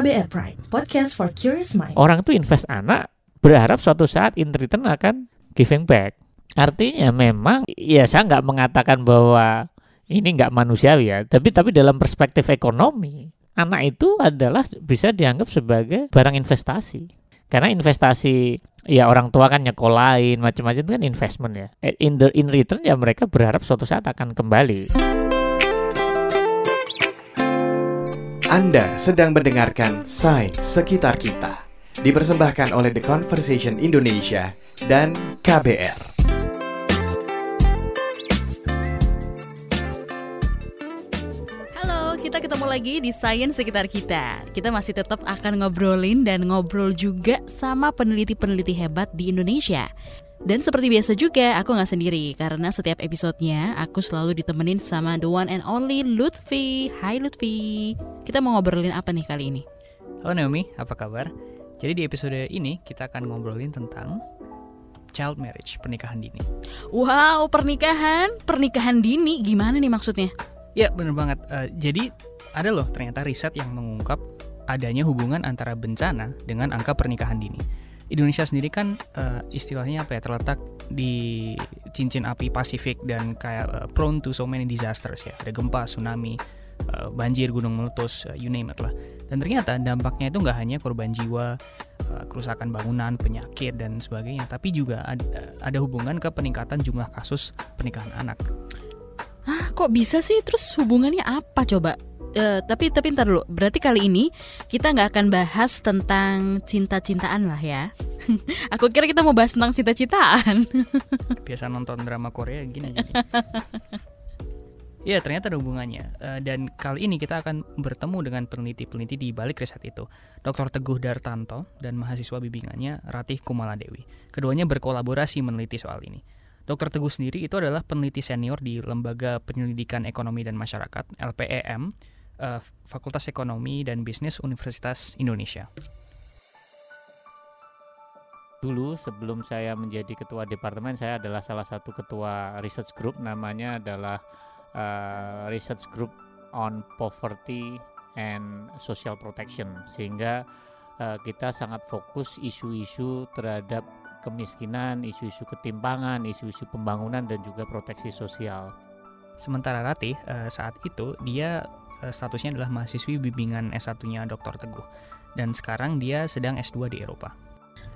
KBR Prime, podcast for curious mind. Orang tuh invest anak berharap suatu saat in return akan giving back. Artinya memang ya saya nggak mengatakan bahwa ini nggak manusiawi ya, tapi tapi dalam perspektif ekonomi anak itu adalah bisa dianggap sebagai barang investasi. Karena investasi ya orang tua kan nyekolahin macam-macam itu kan investment ya. Eh, in the in return ya mereka berharap suatu saat akan kembali. Anda sedang mendengarkan Sains Sekitar Kita. Dipersembahkan oleh The Conversation Indonesia dan KBR. Halo, kita ketemu lagi di Sains Sekitar Kita. Kita masih tetap akan ngobrolin dan ngobrol juga sama peneliti-peneliti hebat di Indonesia. Dan seperti biasa juga, aku nggak sendiri karena setiap episodenya aku selalu ditemenin sama the one and only Lutfi. Hai Lutfi. Kita mau ngobrolin apa nih kali ini? Halo Naomi, apa kabar? Jadi di episode ini kita akan ngobrolin tentang child marriage, pernikahan dini. Wow, pernikahan, pernikahan dini gimana nih maksudnya? Ya bener banget. Uh, jadi ada loh ternyata riset yang mengungkap adanya hubungan antara bencana dengan angka pernikahan dini. Indonesia sendiri kan uh, istilahnya apa ya terletak di cincin api Pasifik dan kayak uh, prone to so many disasters ya ada gempa, tsunami, uh, banjir, gunung meletus, uh, you name it lah. Dan ternyata dampaknya itu nggak hanya korban jiwa, uh, kerusakan bangunan, penyakit dan sebagainya, tapi juga ada, ada hubungan ke peningkatan jumlah kasus pernikahan anak. Ah, kok bisa sih? Terus hubungannya apa coba? Uh, tapi tapi ntar dulu. Berarti kali ini kita nggak akan bahas tentang cinta-cintaan lah ya. Aku kira kita mau bahas tentang cinta-cintaan. Biasa nonton drama Korea gini. Ya ternyata ada hubungannya uh, dan kali ini kita akan bertemu dengan peneliti-peneliti di balik riset itu, Dr. Teguh Dartanto dan mahasiswa bimbingannya Ratih Kumaladewi. Keduanya berkolaborasi meneliti soal ini. Dr. Teguh sendiri itu adalah peneliti senior di Lembaga Penyelidikan Ekonomi dan Masyarakat (LPEM), uh, Fakultas Ekonomi dan Bisnis Universitas Indonesia. Dulu sebelum saya menjadi ketua departemen, saya adalah salah satu ketua research group namanya adalah uh, research group on poverty and social protection sehingga uh, kita sangat fokus isu-isu terhadap kemiskinan, isu-isu ketimpangan, isu-isu pembangunan dan juga proteksi sosial. Sementara Ratih saat itu dia statusnya adalah mahasiswi bimbingan S1-nya Dr. Teguh dan sekarang dia sedang S2 di Eropa.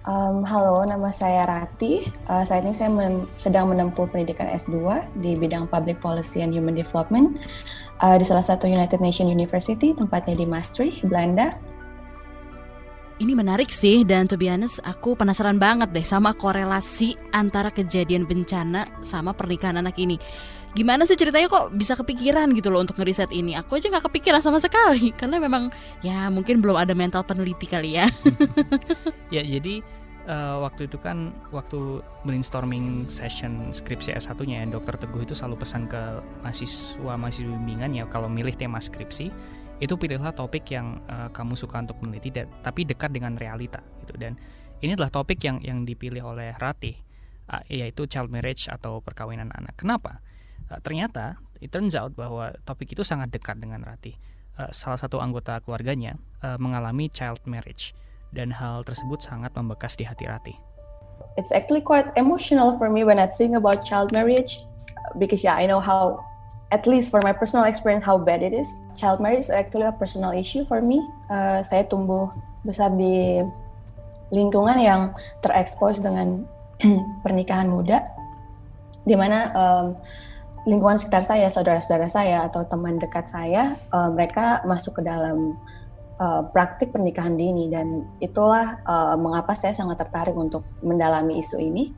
Um, halo, nama saya Rati. Uh, saat ini saya men sedang menempuh pendidikan S2 di bidang Public Policy and Human Development uh, di salah satu United Nations University, tempatnya di Maastricht, Belanda. Ini menarik sih dan to be honest aku penasaran banget deh sama korelasi antara kejadian bencana sama pernikahan anak ini. Gimana sih ceritanya kok bisa kepikiran gitu loh untuk ngeriset ini? Aku aja nggak kepikiran sama sekali karena memang ya mungkin belum ada mental peneliti kali ya. ya jadi uh, waktu itu kan waktu brainstorming session skripsi S1-nya ya, Dokter Teguh itu selalu pesan ke mahasiswa mahasiswa bimbingan ya kalau milih tema skripsi itu pilihlah topik yang uh, kamu suka untuk meneliti dan tapi dekat dengan realita gitu dan ini adalah topik yang yang dipilih oleh Ratih uh, yaitu child marriage atau perkawinan anak. Kenapa? Uh, ternyata it turns out bahwa topik itu sangat dekat dengan Ratih. Uh, salah satu anggota keluarganya uh, mengalami child marriage dan hal tersebut sangat membekas di hati Ratih. It's actually quite emotional for me when I think about child marriage because yeah, I know how at least for my personal experience how bad it is. Child marriage is actually a personal issue for me. Uh, saya tumbuh besar di lingkungan yang terekspos dengan pernikahan muda, di mana um, lingkungan sekitar saya, saudara-saudara saya atau teman dekat saya, uh, mereka masuk ke dalam uh, praktik pernikahan dini dan itulah uh, mengapa saya sangat tertarik untuk mendalami isu ini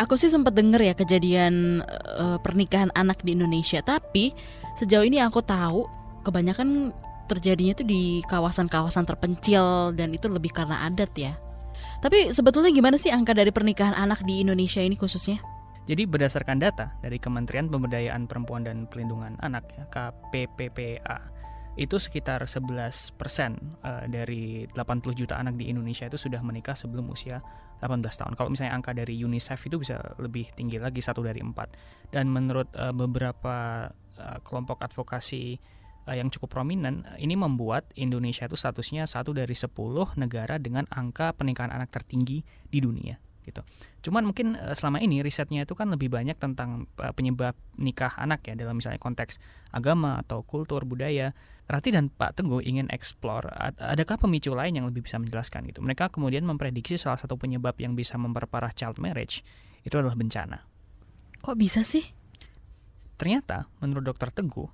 Aku sih sempat denger ya kejadian uh, pernikahan anak di Indonesia, tapi sejauh ini aku tahu kebanyakan terjadinya itu di kawasan-kawasan terpencil dan itu lebih karena adat ya. Tapi sebetulnya gimana sih angka dari pernikahan anak di Indonesia ini khususnya? Jadi berdasarkan data dari Kementerian Pemberdayaan Perempuan dan Pelindungan Anak ya, KPPPA itu sekitar 11 persen uh, dari 80 juta anak di Indonesia itu sudah menikah sebelum usia 18 tahun. Kalau misalnya angka dari UNICEF itu bisa lebih tinggi lagi satu dari empat. Dan menurut uh, beberapa uh, kelompok advokasi yang cukup prominent, ini membuat Indonesia itu statusnya satu dari 10 negara dengan angka pernikahan anak tertinggi di dunia gitu. Cuman mungkin selama ini risetnya itu kan lebih banyak tentang penyebab nikah anak ya dalam misalnya konteks agama atau kultur budaya. Rati dan Pak Teguh ingin eksplor adakah pemicu lain yang lebih bisa menjelaskan gitu. Mereka kemudian memprediksi salah satu penyebab yang bisa memperparah child marriage itu adalah bencana. Kok bisa sih? Ternyata menurut Dokter Teguh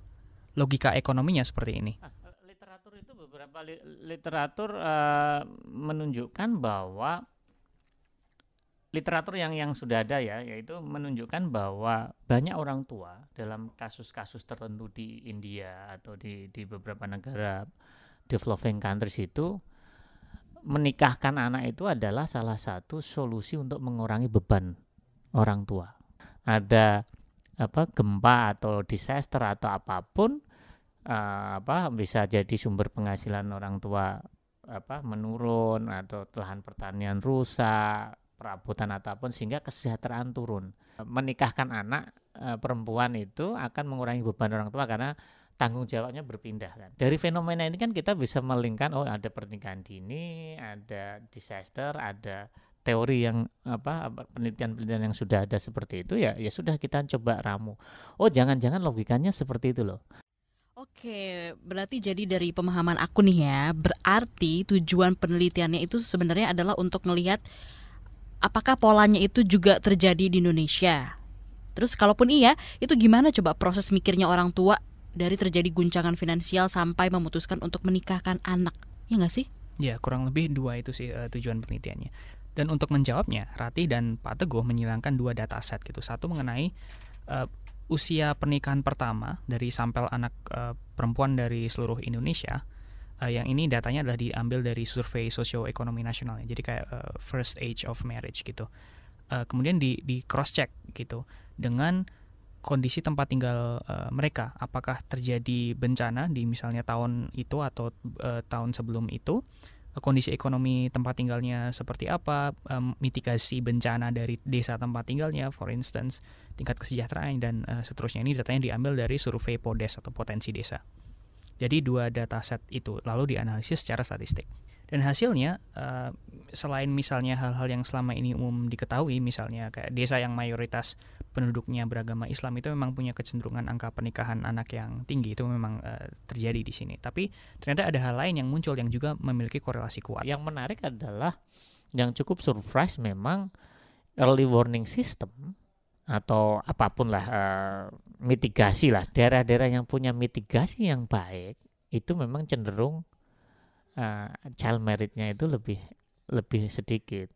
logika ekonominya seperti ini. Ah, literatur itu beberapa literatur uh, menunjukkan bahwa literatur yang yang sudah ada ya yaitu menunjukkan bahwa banyak orang tua dalam kasus-kasus tertentu di India atau di di beberapa negara developing countries itu menikahkan anak itu adalah salah satu solusi untuk mengurangi beban orang tua. Ada apa gempa atau disaster atau apa pun uh, apa bisa jadi sumber penghasilan orang tua apa menurun atau lahan pertanian rusak perabotan ataupun sehingga kesejahteraan turun. Menikahkan anak e, perempuan itu akan mengurangi beban orang tua karena tanggung jawabnya berpindah kan. Dari fenomena ini kan kita bisa melingkan oh ada pernikahan dini, ada disaster, ada teori yang apa penelitian-penelitian yang sudah ada seperti itu ya ya sudah kita coba ramu. Oh jangan-jangan logikanya seperti itu loh. Oke, berarti jadi dari pemahaman aku nih ya, berarti tujuan penelitiannya itu sebenarnya adalah untuk melihat apakah polanya itu juga terjadi di Indonesia? Terus kalaupun iya, itu gimana coba proses mikirnya orang tua dari terjadi guncangan finansial sampai memutuskan untuk menikahkan anak? Ya nggak sih? Ya, kurang lebih dua itu sih uh, tujuan penelitiannya. Dan untuk menjawabnya, Rati dan Pak Teguh menyilangkan dua data set gitu. Satu mengenai uh, usia pernikahan pertama dari sampel anak uh, perempuan dari seluruh Indonesia uh, yang ini datanya adalah diambil dari survei sosioekonomi nasional jadi kayak uh, first age of marriage gitu. Uh, kemudian di di cross check gitu dengan kondisi tempat tinggal uh, mereka. Apakah terjadi bencana di misalnya tahun itu atau uh, tahun sebelum itu? Kondisi ekonomi tempat tinggalnya seperti apa, um, mitigasi bencana dari desa tempat tinggalnya, for instance, tingkat kesejahteraan dan uh, seterusnya. Ini datanya diambil dari survei PODES atau potensi desa. Jadi dua dataset itu lalu dianalisis secara statistik. Dan hasilnya uh, selain misalnya hal-hal yang selama ini umum diketahui misalnya kayak desa yang mayoritas penduduknya beragama Islam itu memang punya kecenderungan angka pernikahan anak yang tinggi itu memang uh, terjadi di sini. Tapi ternyata ada hal lain yang muncul yang juga memiliki korelasi kuat. Yang menarik adalah yang cukup surprise memang early warning system atau apa pun lah uh, mitigasi lah daerah-daerah yang punya mitigasi yang baik itu memang cenderung uh, child meritnya itu lebih lebih sedikit.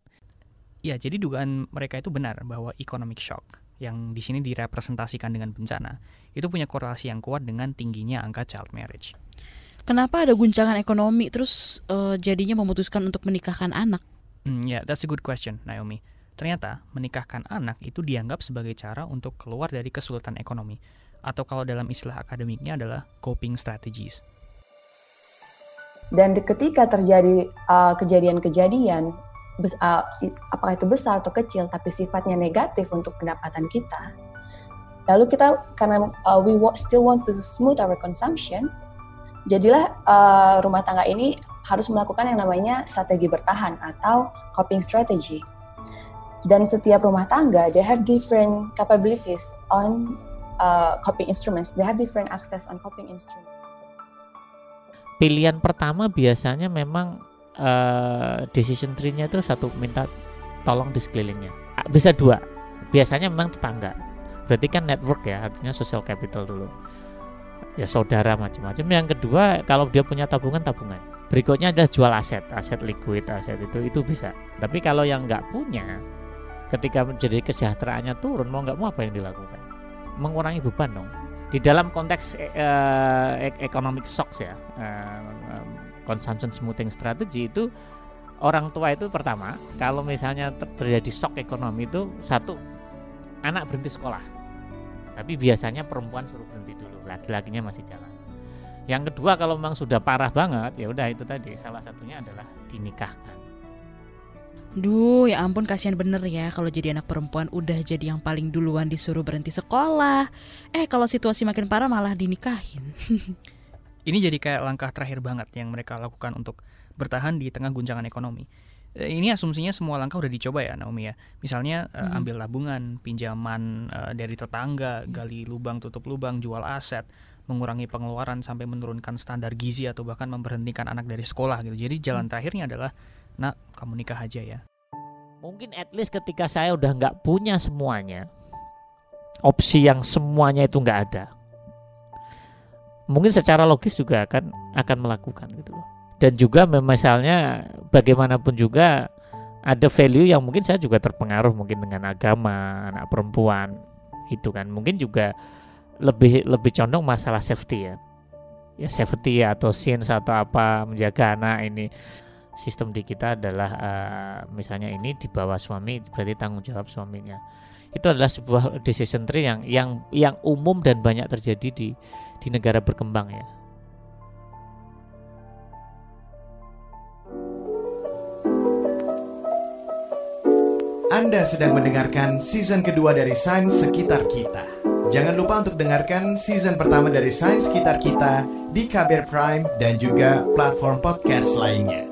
Ya, jadi dugaan mereka itu benar bahwa economic shock yang di sini direpresentasikan dengan bencana itu punya korelasi yang kuat dengan tingginya angka child marriage. Kenapa ada guncangan ekonomi terus uh, jadinya memutuskan untuk menikahkan anak? Hmm, ya, yeah, that's a good question, Naomi. Ternyata menikahkan anak itu dianggap sebagai cara untuk keluar dari kesulitan ekonomi atau kalau dalam istilah akademiknya adalah coping strategies. Dan ketika terjadi uh, kejadian-kejadian, uh, apakah itu besar atau kecil, tapi sifatnya negatif untuk pendapatan kita, lalu kita karena uh, we still want to smooth our consumption, jadilah uh, rumah tangga ini harus melakukan yang namanya strategi bertahan atau coping strategy dan setiap rumah tangga they have different capabilities on uh, coping instruments. They have different access on coping instruments. Pilihan pertama biasanya memang uh, decision tree-nya itu satu minta tolong di sekelilingnya. Ah, bisa dua. Biasanya memang tetangga. Berarti kan network ya artinya social capital dulu. Ya saudara macam-macam. Yang kedua kalau dia punya tabungan tabungan. Berikutnya adalah jual aset aset liquid aset itu itu bisa. Tapi kalau yang nggak punya ketika menjadi kesejahteraannya turun mau nggak mau apa yang dilakukan? Mengurangi beban dong. Di dalam konteks uh, economic shocks ya uh, consumption smoothing strategy itu orang tua itu pertama kalau misalnya terjadi shock ekonomi itu satu anak berhenti sekolah. Tapi biasanya perempuan suruh berhenti dulu laki-lakinya masih jalan. Yang kedua kalau memang sudah parah banget ya udah itu tadi salah satunya adalah dinikahkan Duh, ya ampun kasihan bener ya kalau jadi anak perempuan udah jadi yang paling duluan disuruh berhenti sekolah. Eh kalau situasi makin parah malah dinikahin. ini jadi kayak langkah terakhir banget yang mereka lakukan untuk bertahan di tengah guncangan ekonomi. Eh, Ini asumsinya semua langkah udah dicoba ya Naomi ya. Misalnya eh, Hmm. ambil tabungan, pinjaman eh, dari tetangga, gali lubang tutup lubang, jual aset, mengurangi pengeluaran sampai menurunkan standar gizi atau bahkan memberhentikan anak dari sekolah gitu. Jadi jalan terakhirnya adalah nak kamu nikah aja ya. Mungkin at least ketika saya udah nggak punya semuanya, opsi yang semuanya itu nggak ada. Mungkin secara logis juga akan akan melakukan gitu loh. Dan juga misalnya bagaimanapun juga ada value yang mungkin saya juga terpengaruh mungkin dengan agama anak perempuan itu kan mungkin juga lebih lebih condong masalah safety ya ya safety atau sins atau apa menjaga anak ini sistem di kita adalah eh, misalnya ini di bawah suami berarti tanggung jawab suaminya itu adalah sebuah decision tree yang yang yang umum dan banyak terjadi di di negara berkembang ya Anda sedang mendengarkan season kedua dari Sains Sekitar Kita. Jangan lupa untuk dengarkan season pertama dari Sains Sekitar Kita di KBR Prime dan juga platform podcast lainnya.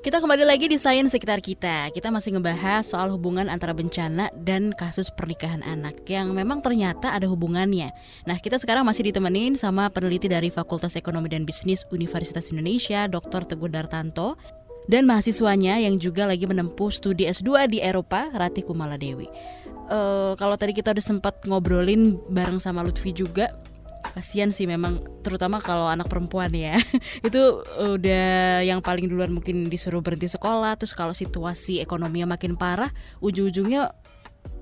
Kita kembali lagi di Sains Sekitar Kita. Kita masih ngebahas soal hubungan antara bencana dan kasus pernikahan anak yang memang ternyata ada hubungannya. Nah, kita sekarang masih ditemenin sama peneliti dari Fakultas Ekonomi dan Bisnis Universitas Indonesia, Dr. Teguh Dartanto, dan mahasiswanya yang juga lagi menempuh studi S2 di Eropa, Ratih Kumala Dewi. Eh, kalau tadi kita udah sempat ngobrolin bareng sama Lutfi juga, kasihan sih memang terutama kalau anak perempuan ya itu udah yang paling duluan mungkin disuruh berhenti sekolah terus kalau situasi ekonominya makin parah ujung-ujungnya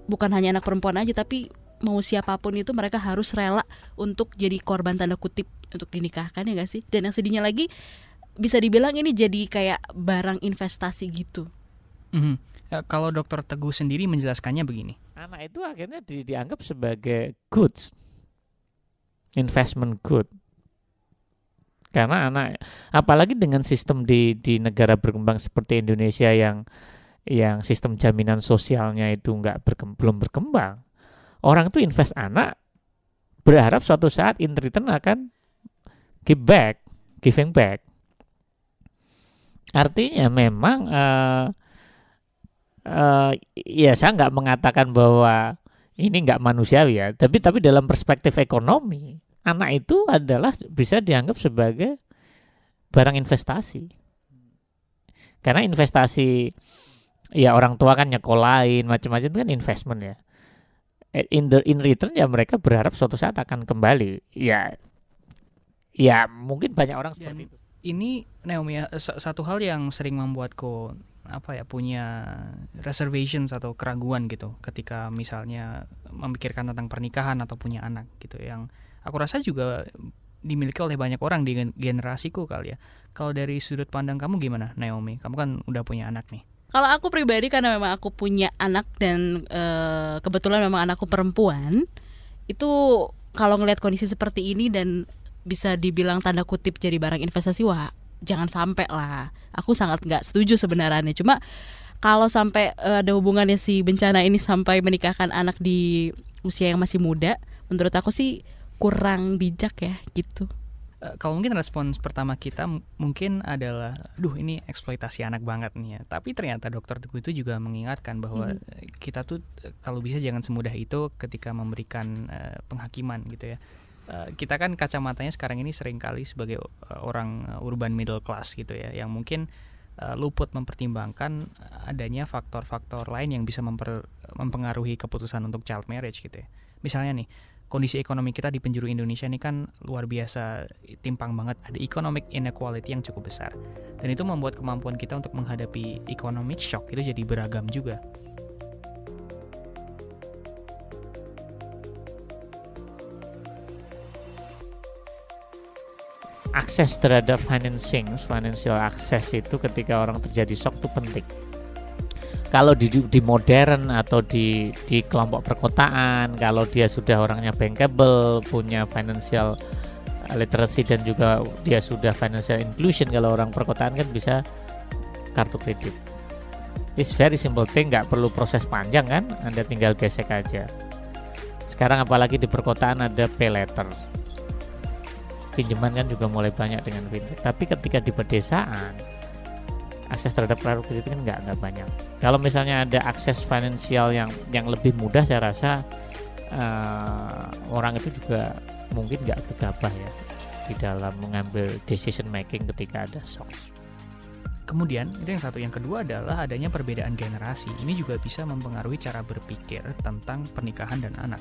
bukan hanya anak perempuan aja tapi mau siapa pun itu mereka harus rela untuk jadi korban tanda kutip untuk dinikahkan ya gak sih dan yang sedihnya lagi bisa dibilang ini jadi kayak barang investasi gitu Mhm. Eh, Kalau dokter Teguh sendiri menjelaskannya begini. anak itu akhirnya di- dianggap sebagai goods investment good. Karena anak apalagi dengan sistem di di negara berkembang seperti Indonesia yang yang sistem jaminan sosialnya itu nggak berkem- belum berkembang orang itu invest anak berharap suatu saat in return akan give back giving back. Artinya memang eh eh, ya saya nggak mengatakan bahwa ini nggak manusiawi ya, tapi tapi dalam perspektif ekonomi, anak itu adalah bisa dianggap sebagai barang investasi. Karena investasi ya orang tua kan nyekolahin macam-macam kan investment ya. Eh, In the in return ya mereka berharap suatu saat akan kembali. Ya ya mungkin banyak orang seperti Dan- itu. Ini Naomi ya, sa- satu hal yang sering membuatku apa ya punya reservations atau keraguan gitu ketika misalnya memikirkan tentang pernikahan atau punya anak gitu yang aku rasa juga dimiliki oleh banyak orang di gen- generasiku kali ya. Kalau dari sudut pandang kamu gimana Naomi? Kamu kan udah punya anak nih. Kalau aku pribadi karena memang aku punya anak dan eh, kebetulan memang anakku perempuan, itu kalau ngelihat kondisi seperti ini dan bisa dibilang tanda kutip jadi barang investasi, wah jangan sampai lah. Aku sangat nggak setuju sebenarnya. Cuma kalau sampai eh, ada hubungannya si bencana ini sampai menikahkan anak di usia yang masih muda, menurut aku sih kurang bijak ya gitu. Eh, kalau mungkin respons pertama kita mungkin adalah, duh ini eksploitasi anak banget nih ya. Tapi ternyata dokter Teguh itu juga mengingatkan bahwa eh, kita tuh eh, kalau bisa jangan semudah itu ketika memberikan eh, penghakiman gitu ya. Eh, kita kan kacamatanya sekarang ini sering kali sebagai orang urban middle class gitu ya, yang mungkin eh, luput mempertimbangkan adanya faktor-faktor lain yang bisa memper- mempengaruhi keputusan untuk child marriage gitu ya. Misalnya nih, kondisi ekonomi kita di penjuru Indonesia ini kan luar biasa timpang banget. Ada economic inequality yang cukup besar. Dan itu membuat kemampuan kita untuk menghadapi economic shock itu jadi beragam juga. Akses terhadap financing, financial access itu ketika orang terjadi shock itu penting. Kalau di, di modern atau di di kelompok perkotaan, kalau dia sudah orangnya bankable, punya financial literacy dan juga dia sudah financial inclusion, kalau orang perkotaan kan bisa kartu kredit. It's very simple thing, nggak perlu proses panjang kan? Anda tinggal gesek aja. Sekarang apalagi di perkotaan ada pay letter. Pinjaman kan juga mulai banyak dengan fintech. Tapi ketika di pedesaan, akses terhadap kartu kredit kan nggak nggak banyak. Kalau misalnya ada akses finansial yang yang lebih mudah, saya rasa uh, orang itu juga mungkin nggak gegabah ya di dalam mengambil decision making ketika ada shock. Kemudian itu yang satu, yang kedua adalah adanya perbedaan generasi. Ini juga bisa mempengaruhi cara berpikir tentang pernikahan dan anak.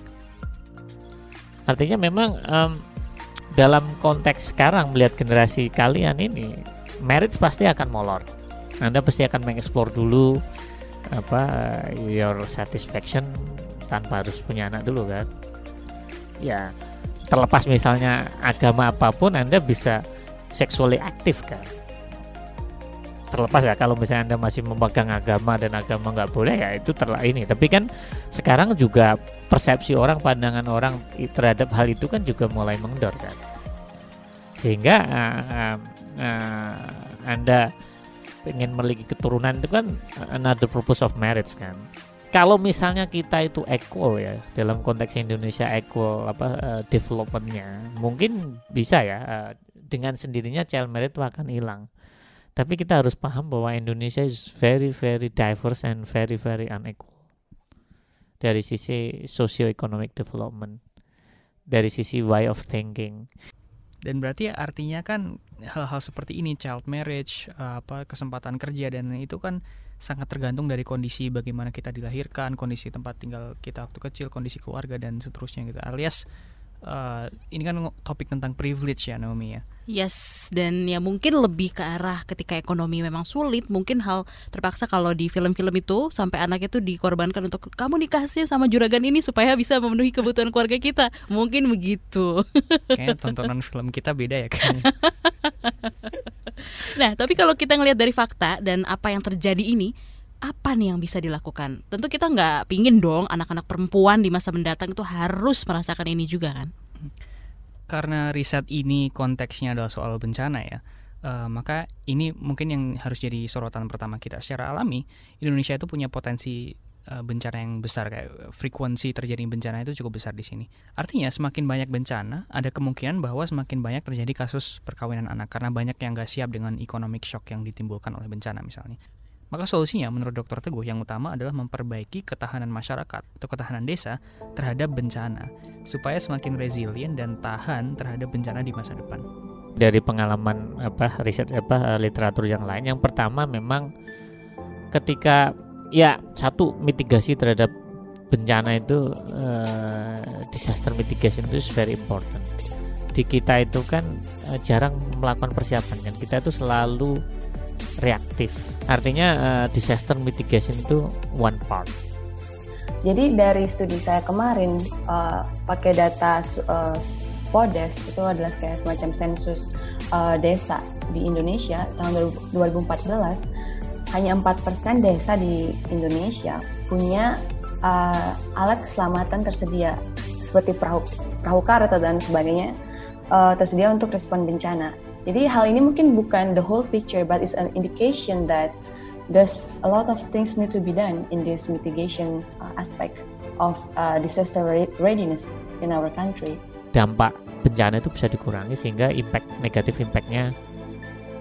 Artinya memang um, dalam konteks sekarang melihat generasi kalian ini, marriage pasti akan molor. Anda pasti akan mengeksplor dulu apa your satisfaction tanpa harus punya anak dulu kan. Ya, terlepas misalnya agama apa pun Anda bisa sexually aktif kan? Terlepas ya kalau misalnya anda masih memegang agama dan agama nggak boleh ya itu terlah ini. Tapi kan sekarang juga persepsi orang pandangan orang terhadap hal itu kan juga mulai mengendor kan? Sehingga uh, uh, uh, anda ingin memiliki keturunan itu kan another purpose of marriage kan kalau misalnya kita itu equal ya dalam konteks Indonesia equal apa uh, developmentnya mungkin bisa ya uh, dengan sendirinya child marriage itu akan hilang tapi kita harus paham bahwa Indonesia is very very diverse and very very unequal. Dari sisi socio-economic development, dari sisi way of thinking. Dan berarti artinya kan hal-hal seperti ini child marriage, apa kesempatan kerja dan itu kan sangat tergantung dari kondisi bagaimana kita dilahirkan, kondisi tempat tinggal kita waktu kecil, kondisi keluarga dan seterusnya gitu. Alias uh, ini kan topik tentang privilege ya Naomi ya. Yes, dan ya mungkin lebih ke arah ketika ekonomi memang sulit, mungkin hal terpaksa kalau di film-film itu sampai anak itu dikorbankan untuk kamu nikah sih sama juragan ini supaya bisa memenuhi kebutuhan keluarga kita. Mungkin begitu. Kayaknya tontonan film kita beda ya kayaknya. nah, tapi kalau kita ngelihat dari fakta dan apa yang terjadi ini, apa nih yang bisa dilakukan? Tentu kita nggak pingin dong anak-anak perempuan di masa mendatang itu harus merasakan ini juga kan? Karena riset ini konteksnya adalah soal bencana ya, uh, maka ini mungkin yang harus jadi sorotan pertama kita. Secara alami, Indonesia itu punya potensi uh, bencana yang besar kayak frekuensi terjadi bencana itu cukup besar di sini. Artinya semakin banyak bencana, ada kemungkinan bahwa semakin banyak terjadi kasus perkawinan anak karena banyak yang nggak siap dengan economic shock yang ditimbulkan oleh bencana misalnya. Maka solusinya menurut Dr. Teguh yang utama adalah memperbaiki ketahanan masyarakat atau ketahanan desa terhadap bencana supaya semakin resilient dan tahan terhadap bencana di masa depan. Dari pengalaman apa riset apa literatur yang lain yang pertama memang ketika ya satu mitigasi terhadap bencana itu uh, disaster mitigation itu very important. Di kita itu kan uh, jarang melakukan persiapan kan kita itu selalu reaktif. Artinya uh, disaster mitigation itu one part. Jadi dari studi saya kemarin uh, pakai data uh, Podes itu adalah kayak semacam sensus uh, desa di Indonesia tahun 2014 hanya 4% desa di Indonesia punya uh, alat keselamatan tersedia seperti perahu perahu karet dan sebagainya uh, tersedia untuk respon bencana. Jadi hal ini mungkin bukan the whole picture, but it's an indication that there's a lot of things need to be done in this mitigation uh, aspect of uh, disaster readiness in our country. Dampak bencana itu bisa dikurangi sehingga impact negatif impactnya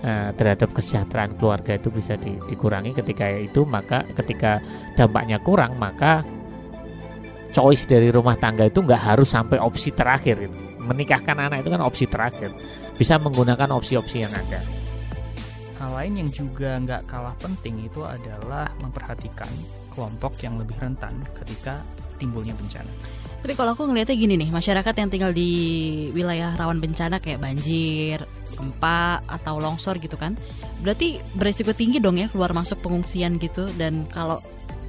uh, terhadap kesejahteraan keluarga itu bisa di, dikurangi ketika itu maka ketika dampaknya kurang maka choice dari rumah tangga itu nggak harus sampai opsi terakhir gitu. menikahkan anak itu kan opsi terakhir bisa menggunakan opsi-opsi yang ada. Hal lain yang juga nggak kalah penting itu adalah memperhatikan kelompok yang lebih rentan ketika timbulnya bencana. Tapi kalau aku ngelihatnya gini nih, masyarakat yang tinggal di wilayah rawan bencana kayak banjir, gempa atau longsor gitu kan, berarti beresiko tinggi dong ya keluar masuk pengungsian gitu. Dan kalau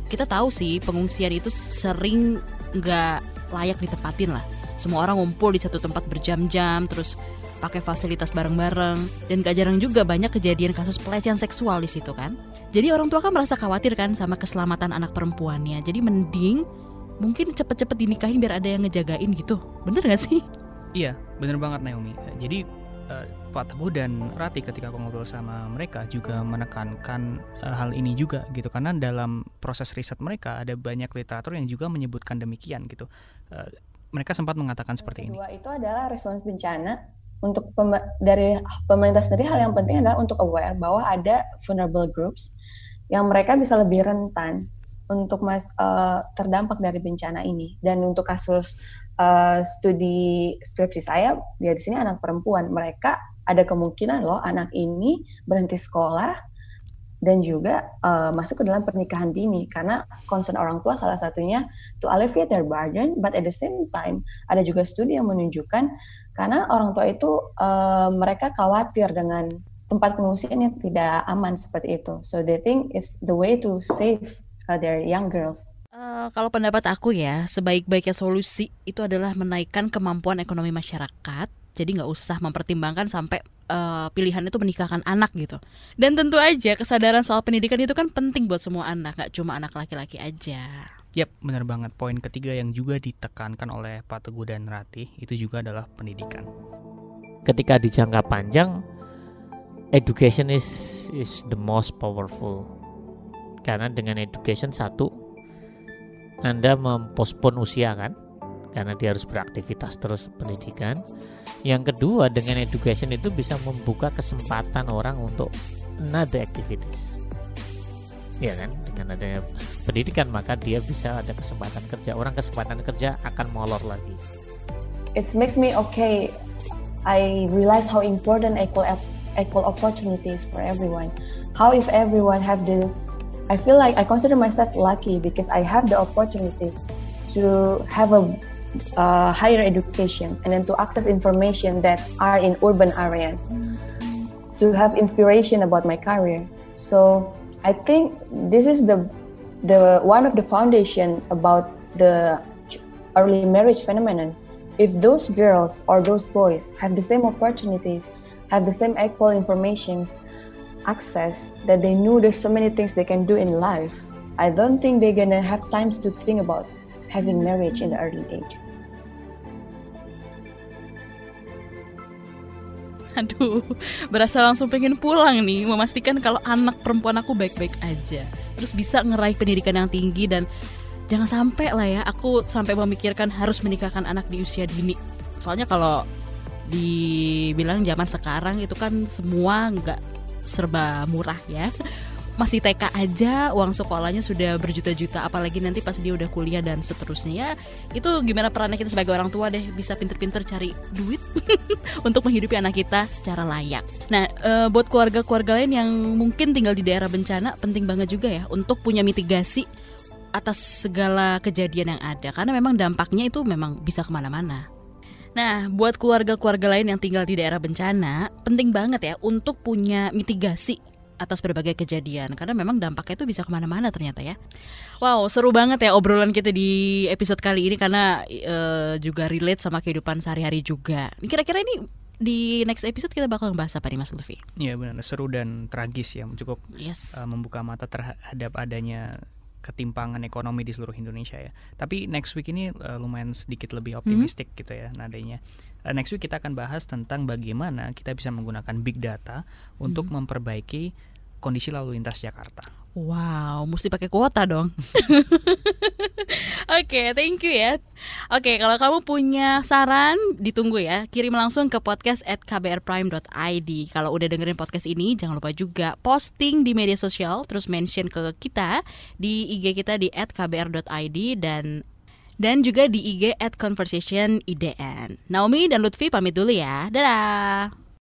kita tahu sih pengungsian itu sering nggak layak ditempatin lah. Semua orang ngumpul di satu tempat berjam-jam, terus pakai fasilitas bareng-bareng dan gak jarang juga banyak kejadian kasus pelecehan seksual di situ kan. Jadi orang tua kan merasa khawatir kan sama keselamatan anak perempuannya. Jadi mending mungkin cepet-cepet dinikahin biar ada yang ngejagain gitu. Bener gak sih? Iya, bener banget Naomi. Jadi uh, Pak Teguh dan Rati ketika aku ngobrol sama mereka juga menekankan uh, hal ini juga gitu karena dalam proses riset mereka ada banyak literatur yang juga menyebutkan demikian gitu. Uh, mereka sempat mengatakan seperti kedua ini. itu adalah respons bencana untuk pem dari pemerintah sendiri hal yang penting adalah untuk aware bahwa ada vulnerable groups yang mereka bisa lebih rentan untuk mas uh, terdampak dari bencana ini. Dan untuk kasus uh, studi skripsi saya dia di sini anak perempuan. Mereka ada kemungkinan loh anak ini berhenti sekolah dan juga uh, masuk ke dalam pernikahan dini karena concern orang tua salah satunya to alleviate their burden but at the same time ada juga studi yang menunjukkan karena orang tua itu uh, mereka khawatir dengan tempat pengungsian yang tidak aman seperti itu so they think it's the way to save uh, their young girls. Uh, kalau pendapat aku ya, sebaik-baiknya solusi itu adalah menaikkan kemampuan ekonomi masyarakat. Jadi nggak usah mempertimbangkan sampai uh, pilihan itu menikahkan anak gitu. Dan tentu aja kesadaran soal pendidikan itu kan penting buat semua anak, nggak cuma anak laki-laki aja. Yap, benar banget. Poin ketiga yang juga ditekankan oleh Pak Teguh dan Rati itu juga adalah pendidikan. Ketika di jangka panjang, education is is the most powerful karena dengan education satu Anda mempospon usia kan karena dia harus beraktivitas terus pendidikan. Yang kedua dengan education itu bisa membuka kesempatan orang untuk another activities. Ya kan? Dengan adanya pendidikan maka dia bisa ada kesempatan kerja. Orang kesempatan kerja akan molor lagi. It makes me okay. I realize how important equal equal opportunities for everyone. How if everyone have the I feel like I consider myself lucky because I have the opportunities to have a uh, higher education and then to access information that are in urban areas, to have inspiration about my career. So I think this is the the one of the foundation about the early marriage phenomenon. If those girls or those boys have the same opportunities, have the same equal information access that they knew there's so many things they can do in life, I don't think they're gonna have times to think about having marriage in the early age. Aduh, berasa langsung pengen pulang nih, memastikan kalau anak perempuan aku baik-baik aja. Terus bisa ngeraih pendidikan yang tinggi dan jangan sampai lah ya, aku sampai memikirkan harus menikahkan anak di usia dini. Soalnya kalau dibilang zaman sekarang itu kan semua nggak serba murah ya masih TK aja uang sekolahnya sudah berjuta-juta apalagi nanti pas dia udah kuliah dan seterusnya. Ya itu gimana perannya kita sebagai orang tua deh bisa pinter-pinter cari duit untuk menghidupi anak kita secara layak. Nah e, buat keluarga-keluarga lain yang mungkin tinggal di daerah bencana penting banget juga ya untuk punya mitigasi atas segala kejadian yang ada karena memang dampaknya itu memang bisa ke mana-mana. Nah, buat keluarga-keluarga lain yang tinggal di daerah bencana, penting banget ya untuk punya mitigasi atas berbagai kejadian karena memang dampaknya itu bisa ke mana-mana ternyata ya. Wow, seru banget ya obrolan kita di episode kali ini karena uh, juga relate sama kehidupan sehari-hari juga. Kira-kira ini di next episode kita bakal ngebahas apa nih Mas Lutfi? Iya benar, seru dan tragis ya, cukup yes. uh, membuka mata terhadap adanya ketimpangan ekonomi di seluruh Indonesia ya. Tapi next week ini uh, lumayan sedikit lebih optimistik hmm. gitu ya nadanya. Uh, next week kita akan bahas tentang bagaimana kita bisa menggunakan big data untuk hmm. memperbaiki kondisi lalu lintas Jakarta. Wow, mesti pakai kuota dong. Oke, okay, thank you ya. Oke, okay, kalau kamu punya saran, ditunggu ya. Kirim langsung ke podcast at kbrprime.id. Kalau udah dengerin podcast ini, jangan lupa juga posting di media sosial, terus mention ke kita di IG kita di at kbr.id dan dan juga di IG at conversation IDN. Naomi dan Lutfi pamit dulu ya. Dadah!